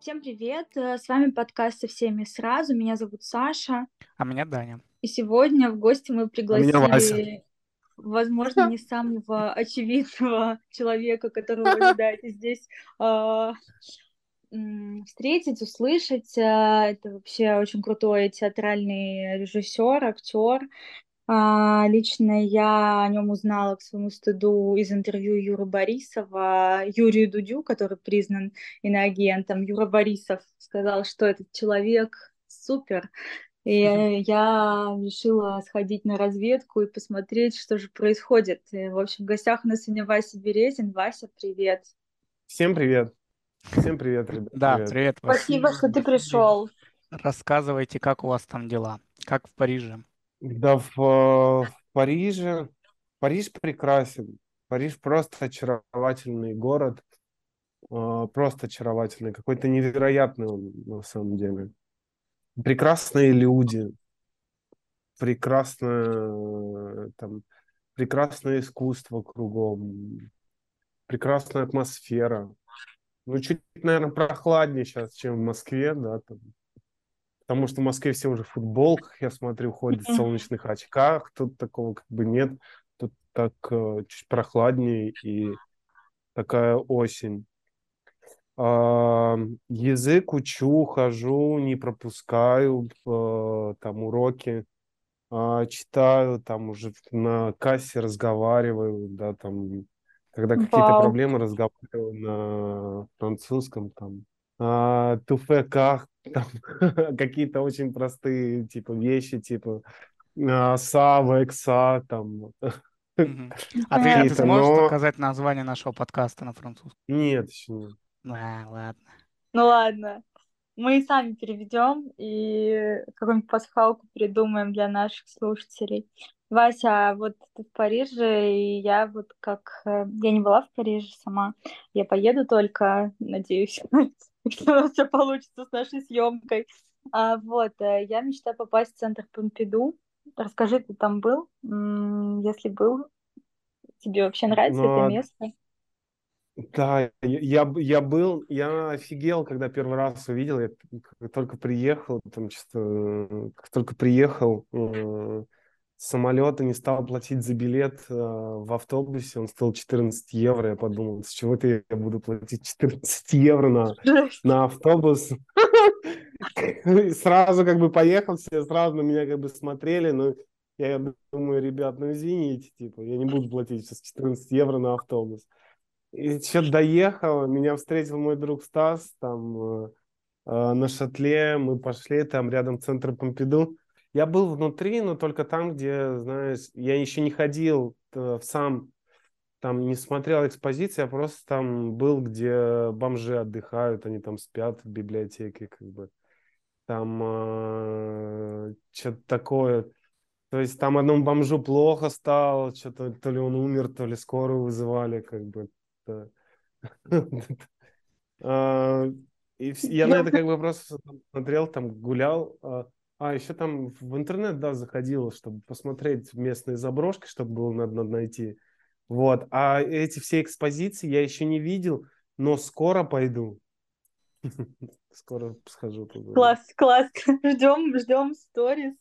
Всем привет! С вами подкаст «Со всеми сразу». Меня зовут Саша. А меня Даня. И сегодня в гости мы пригласили, возможно, не самого очевидного человека, которого вы ожидаете здесь а, встретить, услышать. А, это вообще очень крутой театральный режиссер, актер. А, лично я о нем узнала к своему стыду из интервью Юры Борисова Юрию Дудю, который признан иноагентом. Юра Борисов сказал, что этот человек супер. И я решила сходить на разведку и посмотреть, что же происходит. И, в общем, в гостях у нас сегодня Вася Березин. Вася, привет. Всем привет. Всем привет, ребят. Да, привет. привет Спасибо, что ты пришел. Рассказывайте, как у вас там дела? Как в Париже? Да, в, в Париже. Париж прекрасен. Париж просто очаровательный город. А, просто очаровательный. Какой-то невероятный он на самом деле. Прекрасные люди. Прекрасное, там, прекрасное искусство кругом. Прекрасная атмосфера. Ну, чуть, наверное, прохладнее сейчас, чем в Москве, да, там, Потому что в Москве все уже в футболках, я смотрю, ходят в солнечных очках. Тут такого как бы нет. Тут так э, чуть прохладнее и такая осень. А, язык учу, хожу, не пропускаю э, там уроки. А, читаю, там уже на кассе разговариваю, да, там, когда какие-то проблемы разговариваю на французском, там, туфеках, какие-то очень простые типа вещи, типа а, Сава, Экса, там. А ты, а ты сможешь показать название нашего подкаста на французском? Нет, еще нет. А, ладно. Ну ладно. Мы сами переведем и какую-нибудь пасхалку придумаем для наших слушателей. Вася, вот ты в Париже, и я вот как... Э, я не была в Париже сама. Я поеду только, надеюсь, что у нас все получится с нашей съемкой. А, вот, э, я мечтаю попасть в центр Помпиду. Расскажи, ты там был? Если был, тебе вообще нравится Но... это место? Да, я, я был, я офигел, когда первый раз увидел, я только приехал, там что как только приехал, э, самолета, не стал платить за билет э, в автобусе, он стоил 14 евро, я подумал, с чего-то я буду платить 14 евро на, на автобус. Сразу как бы поехал, все сразу на меня как бы смотрели, но я думаю, ребят, ну извините, типа, я не буду платить сейчас 14 евро на автобус. И что-то доехал, меня встретил мой друг Стас, там, э, э, на шатле, мы пошли, там рядом центр Помпиду, я был внутри, но только там, где, знаешь, я еще не ходил э, в сам, там не смотрел экспозиции, я просто там был, где бомжи отдыхают, они там спят в библиотеке, как бы. Там э, что-то такое. То есть там одному бомжу плохо стало, что-то то ли он умер, то ли скорую вызывали, как бы. А, и я на это как бы просто смотрел, там гулял. А, а, еще там в интернет, да, заходил, чтобы посмотреть местные заброшки, чтобы было надо найти. Вот. А эти все экспозиции я еще не видел, но скоро пойду. Скоро схожу туда. Класс, класс. Ждем, ждем сторис.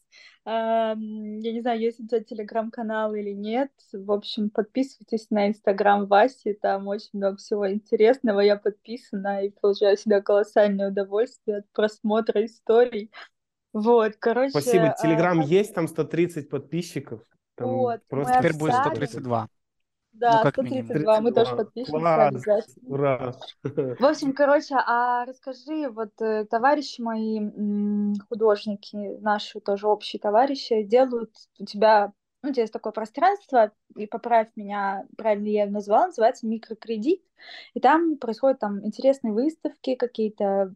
Я не знаю, есть у тебя телеграм-канал или нет. В общем, подписывайтесь на инстаграм Васи, там очень много всего интересного. Я подписана и получаю всегда колоссальное удовольствие от просмотра историй. Вот, короче... Спасибо. А, Телеграм а... есть, там 130 подписчиков. Там вот, просто... Теперь будет 132. Да, ну, как 132, минимум. мы тоже подпишемся Класс. обязательно. Ура! В общем, короче, а расскажи, вот э, товарищи мои, художники, наши тоже общие товарищи, делают у тебя, ну, у тебя есть такое пространство, и поправь меня, правильно я его назвала, называется микрокредит, и там происходят там интересные выставки, какие-то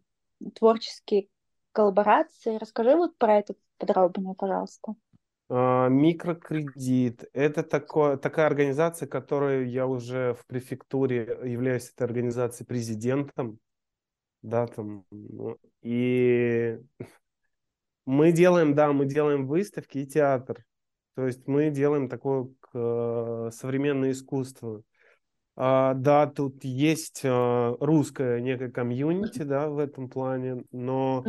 творческие коллаборации. Расскажи вот про это подробнее, пожалуйста. А, микрокредит – это такое, такая организация, которую я уже в префектуре являюсь этой организацией президентом. Да, там, ну, и мы делаем, да, мы делаем выставки и театр. То есть мы делаем такое современное искусство. А, да, тут есть а, русское некое комьюнити, да, в этом плане, но,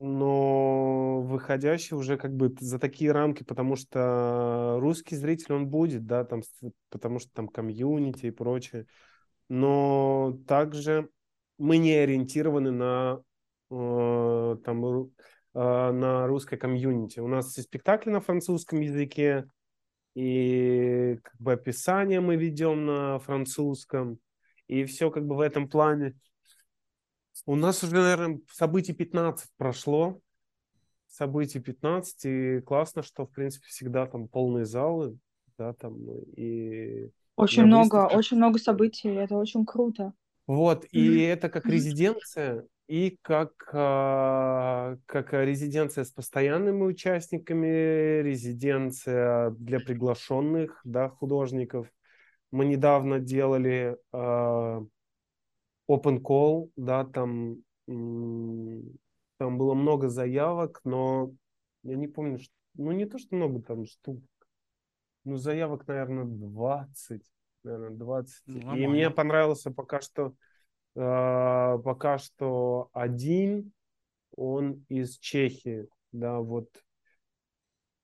но выходящий уже как бы за такие рамки, потому что русский зритель, он будет, да, там, потому что там комьюнити и прочее, но также мы не ориентированы на э, там э, на русской комьюнити. У нас и спектакли на французском языке, и как бы описание мы ведем на французском, и все как бы в этом плане. У нас уже, наверное, событий 15 прошло, событий 15, и классно, что, в принципе, всегда там полные залы, да, там, и... Очень много, очень много событий, это очень круто. Вот, и это как резиденция, и как, а, как резиденция с постоянными участниками, резиденция для приглашенных да, художников. Мы недавно делали uh, open call, да, там, там было много заявок, но я не помню, что, ну не то, что много там штук, ну заявок, наверное, 20, наверное, 20. Ну, и мне понравился пока что Э, пока что один, он из Чехии, да, вот.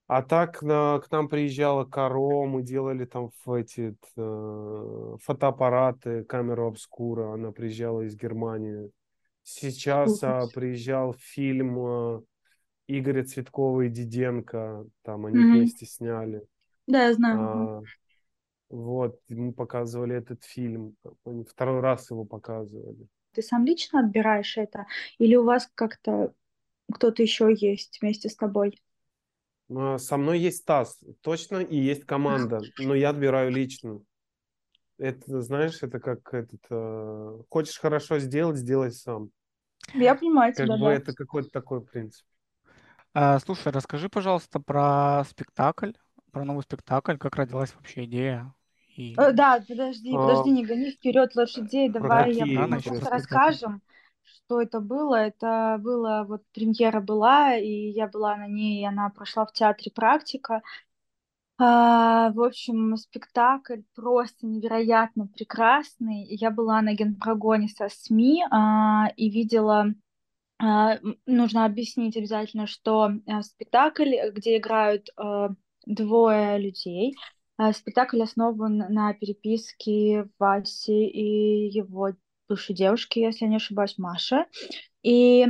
А так на, к нам приезжала Каро, мы делали там эти э, фотоаппараты, камеру обскура, она приезжала из Германии. Сейчас а, приезжал фильм а, Игоря Цветкова и Диденко, там они mm-hmm. вместе сняли. Да, я знаю. А, вот, мы показывали этот фильм, второй раз его показывали. Ты сам лично отбираешь это, или у вас как-то кто-то еще есть вместе с тобой? А, со мной есть Стас, точно, и есть команда, но я отбираю лично. Это, знаешь, это как этот, э, хочешь хорошо сделать, сделай сам. Я понимаю как тебя, бы да. это какой-то такой принцип. А, слушай, расскажи, пожалуйста, про спектакль, про новый спектакль, как родилась вообще идея и... Э, да, подожди, подожди, не гони вперед лошадей, давай я мы просто расскажем, что это было. Это было, вот премьера была, и я была на ней, и она прошла в театре практика. А, в общем, спектакль просто невероятно прекрасный. Я была на генпрогоне со СМИ а, и видела а, нужно объяснить обязательно, что а, спектакль, где играют а, двое людей, Э, спектакль основан на переписке Васи и его бывшей девушки, если я не ошибаюсь, Маши. И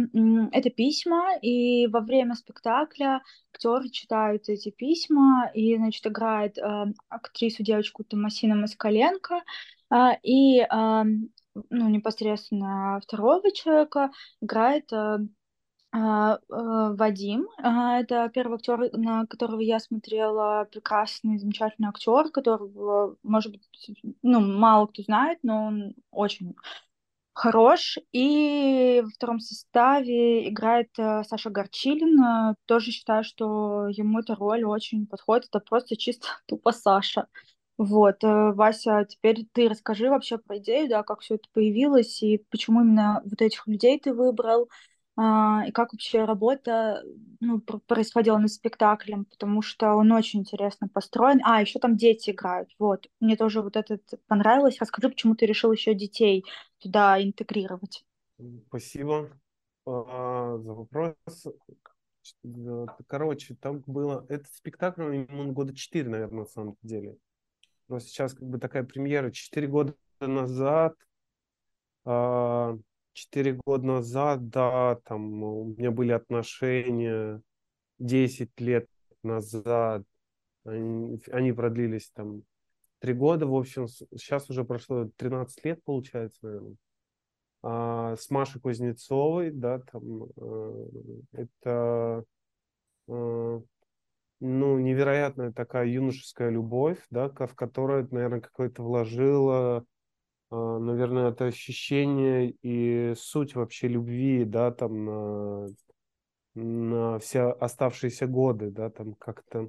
это письма, и во время спектакля актеры читают эти письма, и, значит, играет э, актрису девочку Томасина Москаленко, э, и э, ну, непосредственно второго человека играет э, Вадим, а, это первый актер, на которого я смотрела, прекрасный, замечательный актер, которого, может быть, ну, мало кто знает, но он очень хорош. И во втором составе играет э, Саша Горчилин. Тоже считаю, что ему эта роль очень подходит. Это просто чисто тупо Саша. Вот, э, Вася, теперь ты расскажи вообще про идею, да, как все это появилось и почему именно вот этих людей ты выбрал, а, и как вообще работа ну, происходила над спектаклем, потому что он очень интересно построен. А, еще там дети играют. Вот. Мне тоже вот этот понравилось. Расскажи, почему ты решил еще детей туда интегрировать. Спасибо а, за вопрос. Короче, там было... Этот спектакль, ему года четыре, наверное, на самом деле. Но сейчас как бы такая премьера. Четыре года назад а, Четыре года назад, да, там у меня были отношения 10 лет назад. Они, они продлились там три года, в общем, сейчас уже прошло 13 лет, получается, наверное. А, с Машей Кузнецовой, да, там э, это э, ну, невероятная такая юношеская любовь, да, в которую, наверное, какое-то вложила наверное, это ощущение и суть вообще любви, да, там на, на все оставшиеся годы, да, там как-то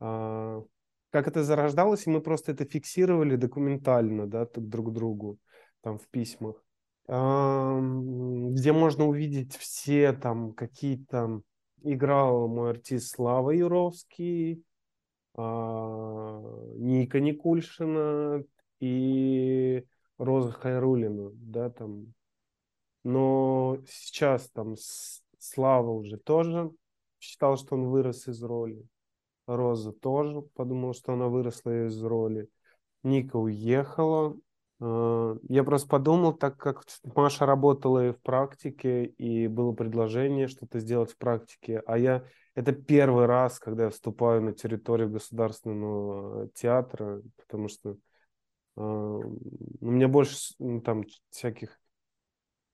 а, как это зарождалось, и мы просто это фиксировали документально, да, друг другу, там в письмах, а, где можно увидеть все там какие-то играл мой артист Слава Юровский, а, Ника Никульшина, и Роза Хайрулина, да, там. Но сейчас там Слава уже тоже считал, что он вырос из роли. Роза тоже подумала, что она выросла из роли. Ника уехала. А, я просто подумал, так как Маша работала и в практике, и было предложение что-то сделать в практике, а я... Это первый раз, когда я вступаю на территорию государственного театра, потому что у меня больше ну, там всяких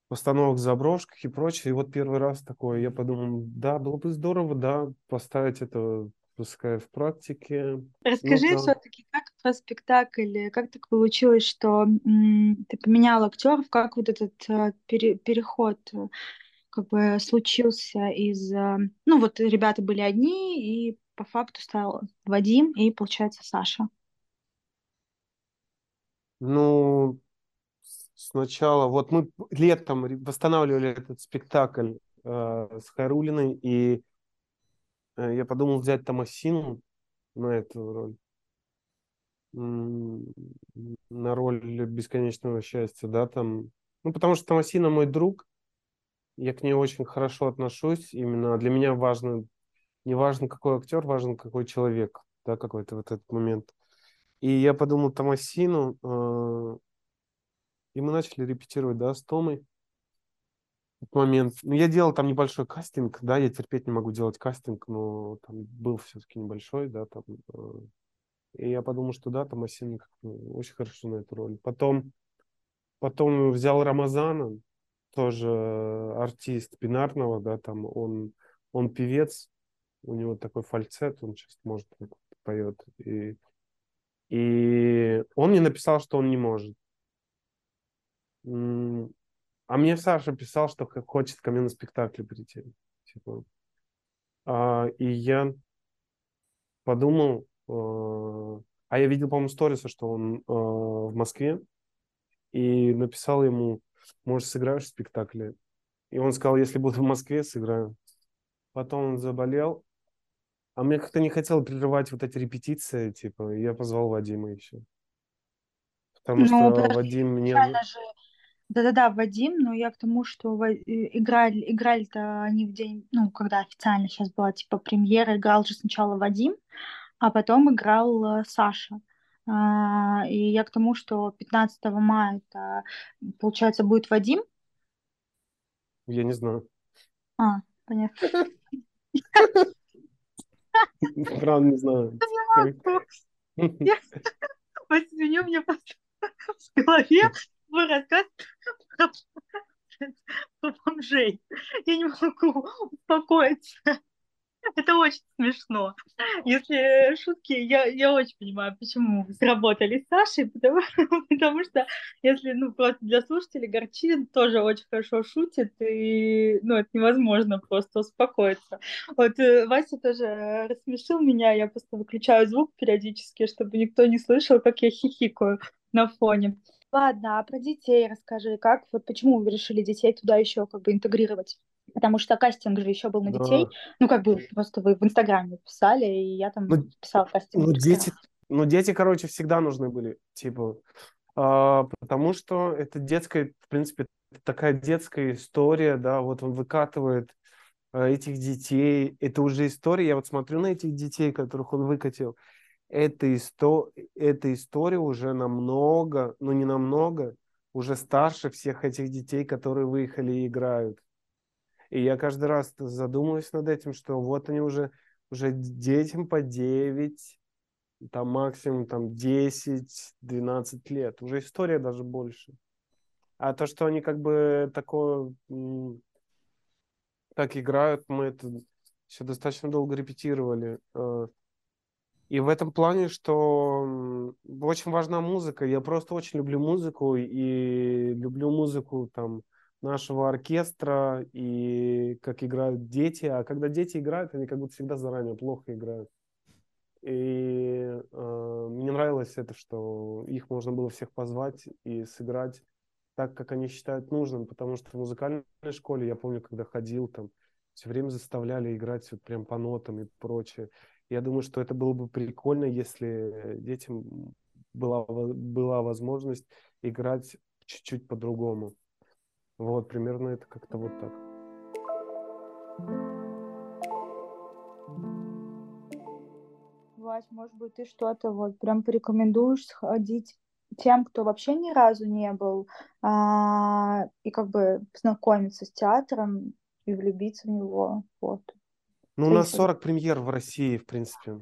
постановок заброшках и прочее. И вот первый раз такое, я подумал, да, было бы здорово, да, поставить это, пускай в практике. Расскажи ну, да. все-таки, как про спектакль, как так получилось, что ты поменял актеров, как вот этот а, пере, переход э, как бы случился из... А, ну вот ребята были одни, и по факту стал Вадим и, получается, Саша. Ну, сначала, вот мы летом восстанавливали этот спектакль э, с Хайрулиной, и э, я подумал взять Томасину на эту роль. На роль бесконечного счастья, да, там. Ну, потому что Томасина мой друг, я к ней очень хорошо отношусь. Именно для меня важно, не важно, какой актер, важен какой человек, да, какой-то вот этот момент. И я подумал Томасину, э, и мы начали репетировать, да, с Томой. Этот момент. Ну, я делал там небольшой кастинг, да, я терпеть не могу делать кастинг, но там был все-таки небольшой, да, там. Э, и я подумал, что да, Томасин очень хорошо на эту роль. Потом, потом взял Рамазана, тоже артист бинарного, да, там он, он певец, у него такой фальцет, он сейчас может поет. И и он мне написал, что он не может. А мне Саша писал, что хочет ко мне на спектакль прийти. Типа. А, и я подумал, а, а я видел, по-моему, сториса, что он а, в Москве, и написал ему, может, сыграешь в спектакле? И он сказал, если буду в Москве, сыграю. Потом он заболел, а мне как-то не хотел прерывать вот эти репетиции, типа, я позвал Вадима еще. Потому ну, что подожди, Вадим мне... Же... Да-да-да, Вадим, но я к тому, что играли, играли-то они в день, ну, когда официально сейчас была, типа, премьера, играл же сначала Вадим, а потом играл э, Саша. А, и я к тому, что 15 мая, это, получается, будет Вадим. Я не знаю. А, понятно. Правда, не знаю. Вот извини, у меня в голове твой рассказ про бомжей. Я не могу успокоиться. Это очень смешно. Если шутки, я, я очень понимаю, почему сработали с Сашей, потому, потому что если, ну, просто для слушателей Горчин тоже очень хорошо шутит, и, ну, это невозможно просто успокоиться. Вот э, Вася тоже рассмешил меня, я просто выключаю звук периодически, чтобы никто не слышал, как я хихикаю на фоне. Ладно, а про детей расскажи, как, вот почему вы решили детей туда еще как бы интегрировать? Потому что кастинг же еще был на детей. Да. Ну, как бы просто вы в Инстаграме писали, и я там ну, писала кастинг. Ну, дети, ну, дети, короче, всегда нужны были. Типа, а, потому что это детская, в принципе, такая детская история, да, вот он выкатывает а, этих детей. Это уже история. Я вот смотрю на этих детей, которых он выкатил. Эта, исто... эта история уже намного, ну не намного, уже старше всех этих детей, которые выехали и играют. И я каждый раз задумываюсь над этим, что вот они уже, уже детям по 9, там максимум там 10-12 лет. Уже история даже больше. А то, что они как бы такое так играют, мы это все достаточно долго репетировали. Э. И в этом плане, что очень важна музыка. Я просто очень люблю музыку и люблю музыку там нашего оркестра и как играют дети. А когда дети играют, они как будто всегда заранее плохо играют. И э, мне нравилось это, что их можно было всех позвать и сыграть так, как они считают нужным, потому что в музыкальной школе, я помню, когда ходил, там все время заставляли играть вот прям по нотам и прочее. Я думаю, что это было бы прикольно, если детям была, была возможность играть чуть-чуть по-другому. Вот, примерно это как-то вот так. Вась, может быть, ты что-то вот прям порекомендуешь сходить тем, кто вообще ни разу не был, а, и как бы познакомиться с театром и влюбиться в него. Вот. Ну, у нас 40 премьер в России, в принципе.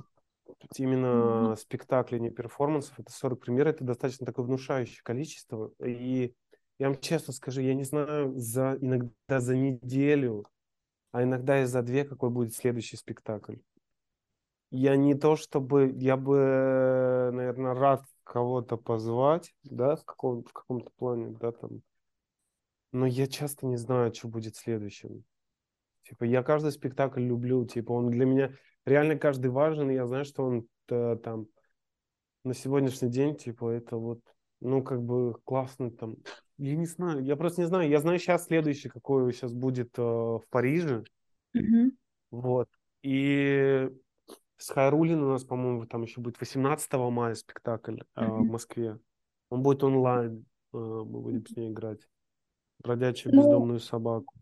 Именно mm-hmm. спектакли, не перформансов. Это 40 премьер, это достаточно такое внушающее количество. И я вам честно скажу, я не знаю, за, иногда за неделю, а иногда и за две, какой будет следующий спектакль. Я не то чтобы, я бы, наверное, рад кого-то позвать, да, в, каком, в каком-то плане, да, там. Но я часто не знаю, что будет следующим. Типа, я каждый спектакль люблю, типа, он для меня реально каждый важен, и я знаю, что он -то, там на сегодняшний день, типа, это вот, ну, как бы классно там. Я не знаю, я просто не знаю. Я знаю сейчас следующий, какой сейчас будет э, в Париже. Mm-hmm. Вот. И с Хайрулин у нас, по-моему, там еще будет 18 мая спектакль э, mm-hmm. в Москве. Он будет онлайн. Э, мы будем с ней играть. Бродячую ну, бездомную собаку.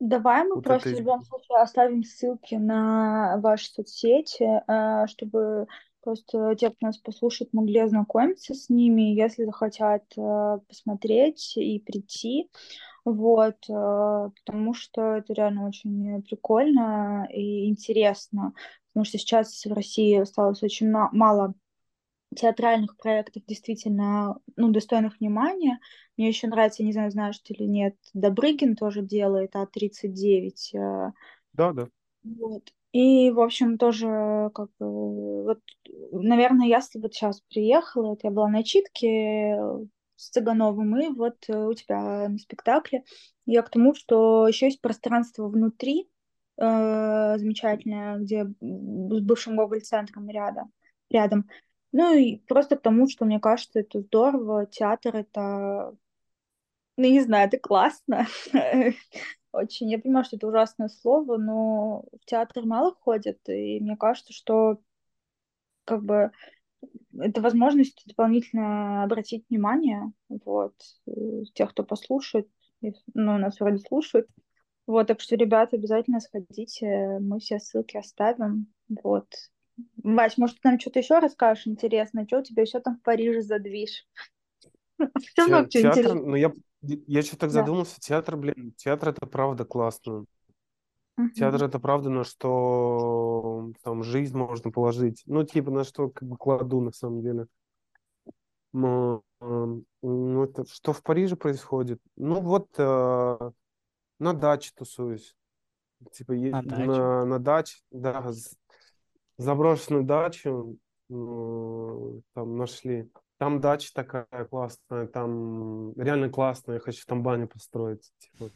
Давай мы вот просто это... в любом случае оставим ссылки на ваши соцсети, э, чтобы просто те, кто нас послушает, могли ознакомиться с ними, если захотят э, посмотреть и прийти. Вот, э, потому что это реально очень прикольно и интересно, потому что сейчас в России осталось очень мало театральных проектов действительно ну, достойных внимания. Мне еще нравится, не знаю, знаешь ты или нет, Добрыгин тоже делает А39. Э, да, да. Вот. И, в общем, тоже, как бы, вот, наверное, если вот сейчас приехала, вот я была на читке с Цыгановым, и вот э, у тебя на спектакле. Я к тому, что еще есть пространство внутри, э, замечательное, где с бывшим Гоголь-центром рядом. рядом. Ну и просто потому, что мне кажется, это здорово. Театр это, ну не знаю, это классно. Очень. Я понимаю, что это ужасное слово, но в театр мало ходят, и мне кажется, что как бы это возможность дополнительно обратить внимание, вот, э, тех, кто послушает, ну, нас вроде слушают, вот, так что, ребята, обязательно сходите, мы все ссылки оставим, вот, Вась, может, ты нам что-то еще расскажешь интересно? Что у тебя еще там в Париже задвиж? Все равно что интересно. Ну, я, я что так задумался. Театр, блин, театр это правда классно. Театр это правда, на что там жизнь можно положить. Ну, типа, на что как бы кладу на самом деле. Но, ну, это, что в Париже происходит? Ну, вот э, на даче тусуюсь. Типа, на, даче. на, на даче, да, заброшенную дачу ну, там нашли. Там дача такая классная, там реально классная, я хочу там баню построить. Типа.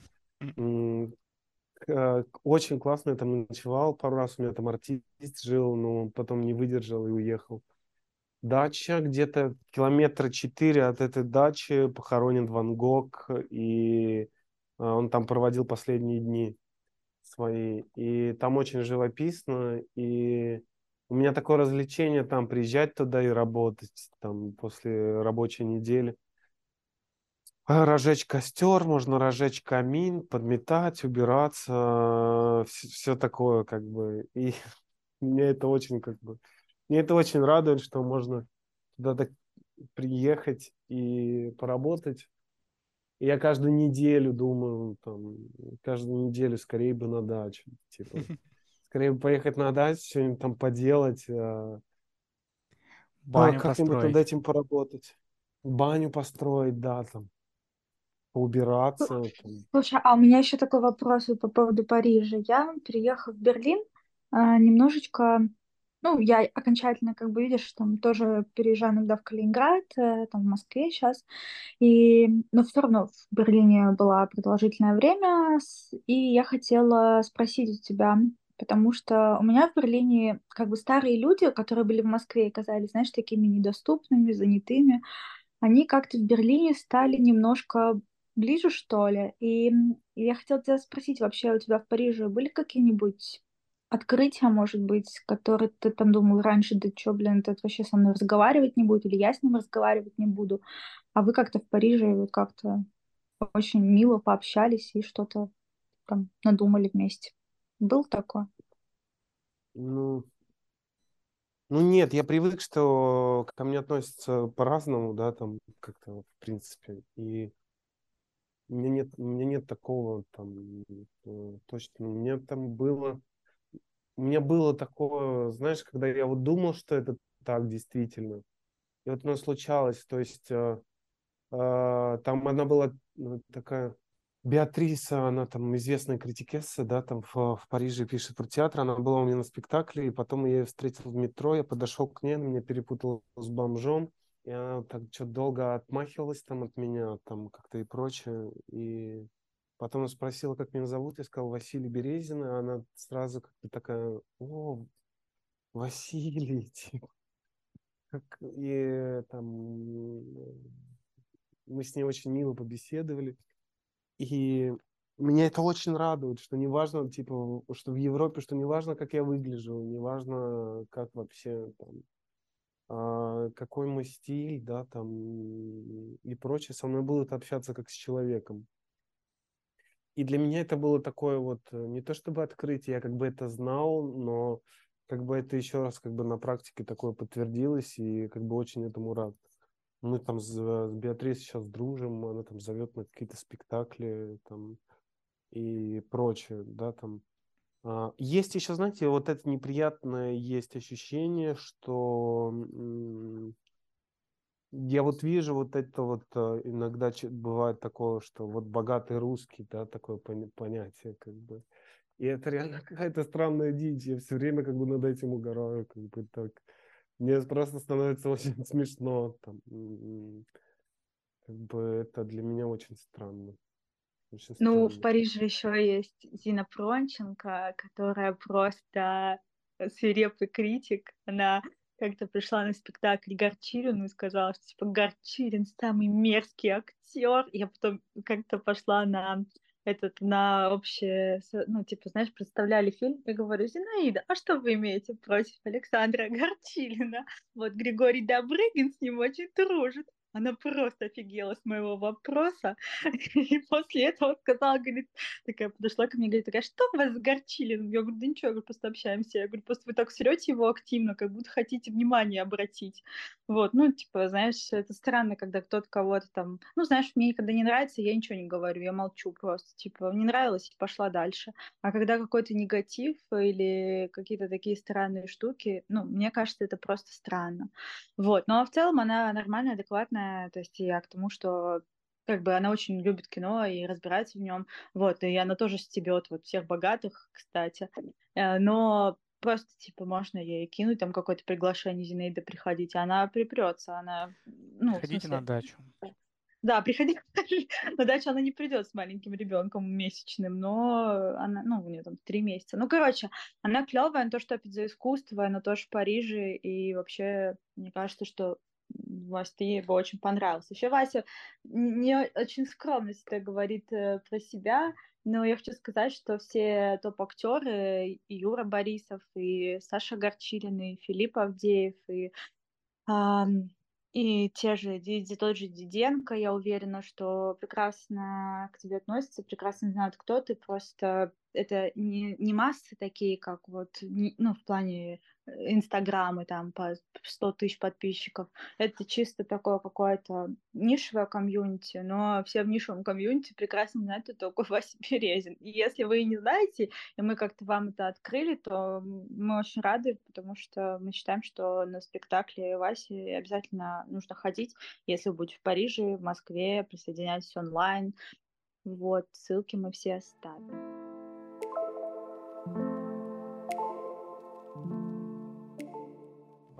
Э, очень классно я там ночевал пару раз, у меня там артист жил, но он потом не выдержал и уехал. Дача где-то километра четыре от этой дачи похоронен Ван Гог, и э, он там проводил последние дни свои. И там очень живописно, и у меня такое развлечение там приезжать туда и работать там после рабочей недели. А, разжечь костер, можно разжечь камин, подметать, убираться, все, все такое как бы. И мне это очень как бы, мне это очень радует, что можно туда так приехать и поработать. И я каждую неделю думаю, там, каждую неделю скорее бы на дачу. Типа, Скорее поехать на дачу, что-нибудь там поделать. А, Баню как-нибудь над этим поработать. Баню построить, да, там. Поубираться. Там. Слушай, а у меня еще такой вопрос по поводу Парижа. Я переехала в Берлин а, немножечко ну, я окончательно, как бы видишь, там тоже переезжаю иногда в Калининград, э, там в Москве сейчас, и, но все равно в Берлине была продолжительное время, и я хотела спросить у тебя, потому что у меня в Берлине как бы старые люди, которые были в Москве и казались, знаешь, такими недоступными, занятыми, они как-то в Берлине стали немножко ближе, что ли. И я хотела тебя спросить, вообще у тебя в Париже были какие-нибудь открытие, может быть, которое ты там думал раньше, да чё, блин, этот вообще со мной разговаривать не будет, или я с ним разговаривать не буду, а вы как-то в Париже вот как-то очень мило пообщались и что-то там надумали вместе. Был такое? Ну, ну нет, я привык, что ко мне относятся по-разному, да, там как-то в принципе. И у меня нет, у меня нет такого там э, точно. У меня там было, у меня было такое, знаешь, когда я вот думал, что это так действительно. И вот оно случалось, то есть э, э, там она была ну, такая Беатриса, она там известная критикесса, да, там в, в Париже пишет про театр. Она была у меня на спектакле, и потом я ее встретил в метро, я подошел к ней, она меня перепутала с бомжом, и она так что-то долго отмахивалась там от меня, там как-то и прочее. И потом она спросила, как меня зовут, я сказал Василий Березин, и она сразу как-то такая, о, Василий, типа. И там мы с ней очень мило побеседовали. И меня это очень радует, что неважно, типа, что в Европе, что неважно, как я выгляжу, неважно, как вообще там, а, какой мой стиль, да, там и прочее, со мной будут общаться как с человеком. И для меня это было такое вот, э, не то чтобы открытие, я как бы это знал, но как бы это еще раз как бы на практике такое подтвердилось, и как бы очень этому рад. Мы там с, Беатрис сейчас дружим, она там зовет на какие-то спектакли там и прочее, да, там. А, есть еще, знаете, вот это неприятное есть ощущение, что я вот вижу вот это вот э, иногда бывает такое, что вот богатый русский, да, такое понятие как бы. И это реально какая-то странная дичь. Я все время как бы над этим угораю, как бы так. Мне просто становится очень смешно. Там, как бы это для меня очень странно. Очень ну, странно. в Париже еще есть Зина Пронченко, которая просто свирепый критик. Она как-то пришла на спектакль Горчилину и сказала, что типа Горчилин самый мерзкий актер. Я потом как-то пошла на этот на общее, ну, типа, знаешь, представляли фильм, я говорю, Зинаида, а что вы имеете против Александра Горчилина? Вот Григорий Добрыгин с ним очень дружит. Она просто офигела с моего вопроса. И после этого сказала, говорит, такая подошла ко мне, говорит, такая, что вас с Горчилиным? Я говорю, да ничего, я говорю, просто общаемся. Я говорю, просто вы так срете его активно, как будто хотите внимание обратить. Вот, ну, типа, знаешь, это странно, когда кто-то кого-то там... Ну, знаешь, мне когда не нравится, я ничего не говорю, я молчу просто. Типа, не нравилось, пошла дальше. А когда какой-то негатив или какие-то такие странные штуки, ну, мне кажется, это просто странно. Вот, но в целом она нормальная, адекватная, то есть я к тому, что как бы она очень любит кино и разбирается в нем, вот, и она тоже стебет вот всех богатых, кстати, э, но просто, типа, можно ей кинуть там какое-то приглашение Зинаида приходить, она припрется, она, ну, Приходите смысле... на дачу. Да, приходи на дачу, она не придет с маленьким ребенком месячным, но она, ну, у нее там три месяца. Ну, короче, она клевая, она то, что опять за искусство, она тоже в Париже, и вообще, мне кажется, что Ты ей бы очень понравился. Еще Вася не очень скромно всегда говорит э, про себя, но я хочу сказать, что все топ-актеры, и Юра Борисов, и Саша Горчилин, и Филипп Авдеев, и, э, и те же, и тот же Диденко, я уверена, что прекрасно к тебе относятся, прекрасно знают, кто ты, просто это не, не массы такие, как вот, не, ну, в плане Инстаграмы там по 100 тысяч подписчиков. Это чисто такое какое-то нишевое комьюнити, но все в нишевом комьюнити прекрасно знают, кто такой Вася Березин. И если вы не знаете, и мы как-то вам это открыли, то мы очень рады, потому что мы считаем, что на спектакле Васи обязательно нужно ходить, если вы будете в Париже, в Москве, присоединяйтесь онлайн. Вот, ссылки мы все оставим.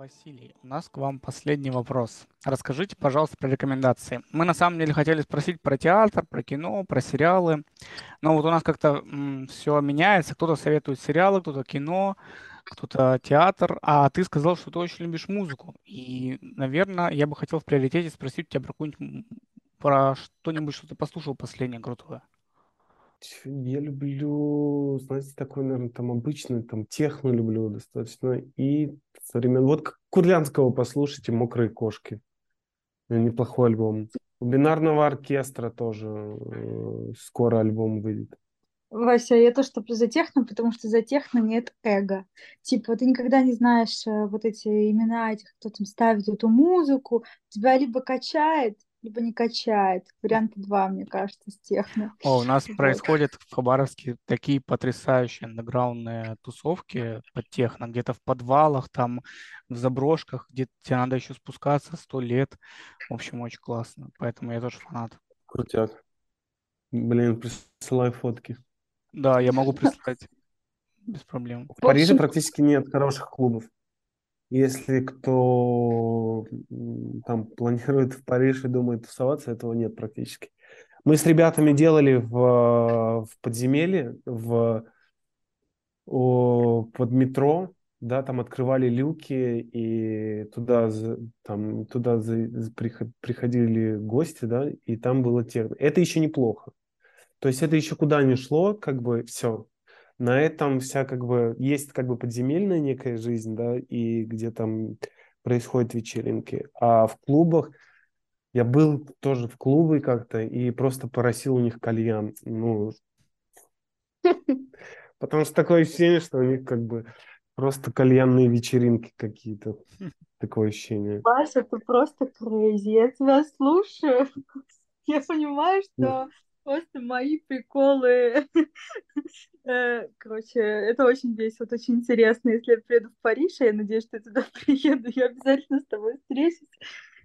Василий, у нас к вам последний вопрос. Расскажите, пожалуйста, про рекомендации. Мы на самом деле хотели спросить про театр, про кино, про сериалы, но вот у нас как-то все меняется. Кто-то советует сериалы, кто-то кино, кто-то театр, а ты сказал, что ты очень любишь музыку. И, наверное, я бы хотел в приоритете спросить у тебя про какую-нибудь про что-нибудь, что ты послушал последнее крутое. Я люблю, знаете, такой, наверное, там обычный, там техно люблю достаточно. И современный. Вот Курлянского послушайте «Мокрые кошки». Неплохой альбом. У бинарного оркестра тоже э, скоро альбом выйдет. Вася, я то, что за техно, потому что за техно нет эго. Типа, ты никогда не знаешь э, вот эти имена этих, кто там ставит эту музыку. Тебя либо качает, либо не качает. Варианта два, мне кажется, с техно. О, у нас Вот. происходят в Хабаровске такие потрясающие андеграундные тусовки под техно, где-то в подвалах, там в заброшках, где тебе надо еще спускаться сто лет. В общем, очень классно. Поэтому я тоже фанат. Крутяк. Блин, присылай фотки. Да, я могу прислать без проблем. В Париже практически нет хороших клубов. Если кто там планирует в Париж и думает тусоваться, этого нет практически. Мы с ребятами делали в, в подземелье, в, о, под метро, да, там открывали люки, и туда, там, туда приходили гости, да, и там было техно. Это еще неплохо. То есть это еще куда ни шло, как бы все. На этом вся как бы есть как бы подземельная некая жизнь, да, и где там происходят вечеринки. А в клубах я был тоже в клубы как-то и просто поросил у них кальян. Ну, потому что такое ощущение, что у них как бы просто кальянные вечеринки какие-то. Такое ощущение. Вася, ты просто crazy. Я тебя слушаю. Я понимаю, что просто мои приколы. э, Короче, это очень весело, это очень интересно. Если я приеду в Париж, а я надеюсь, что я туда приеду, я обязательно с тобой встречусь,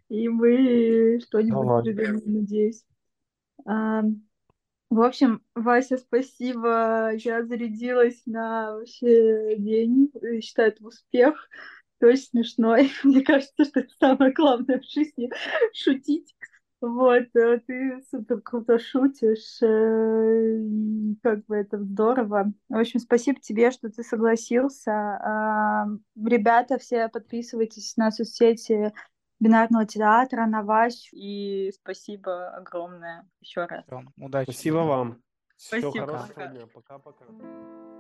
и мы что-нибудь придумаем, надеюсь. В общем, Вася, спасибо. Я зарядилась на вообще день. Считаю это успех. Ты очень смешной. Мне кажется, что это самое главное в жизни — шутить. Вот, э, ты супер круто шутишь, э, и как бы это здорово. В общем, спасибо тебе, что ты согласился. А, Ребята, все подписывайтесь на соцсети Бинарного театра, на Васю. И спасибо огромное еще раз. Удачи. Спасибо вам. Всего Спасибо. хорошего. Пока-пока.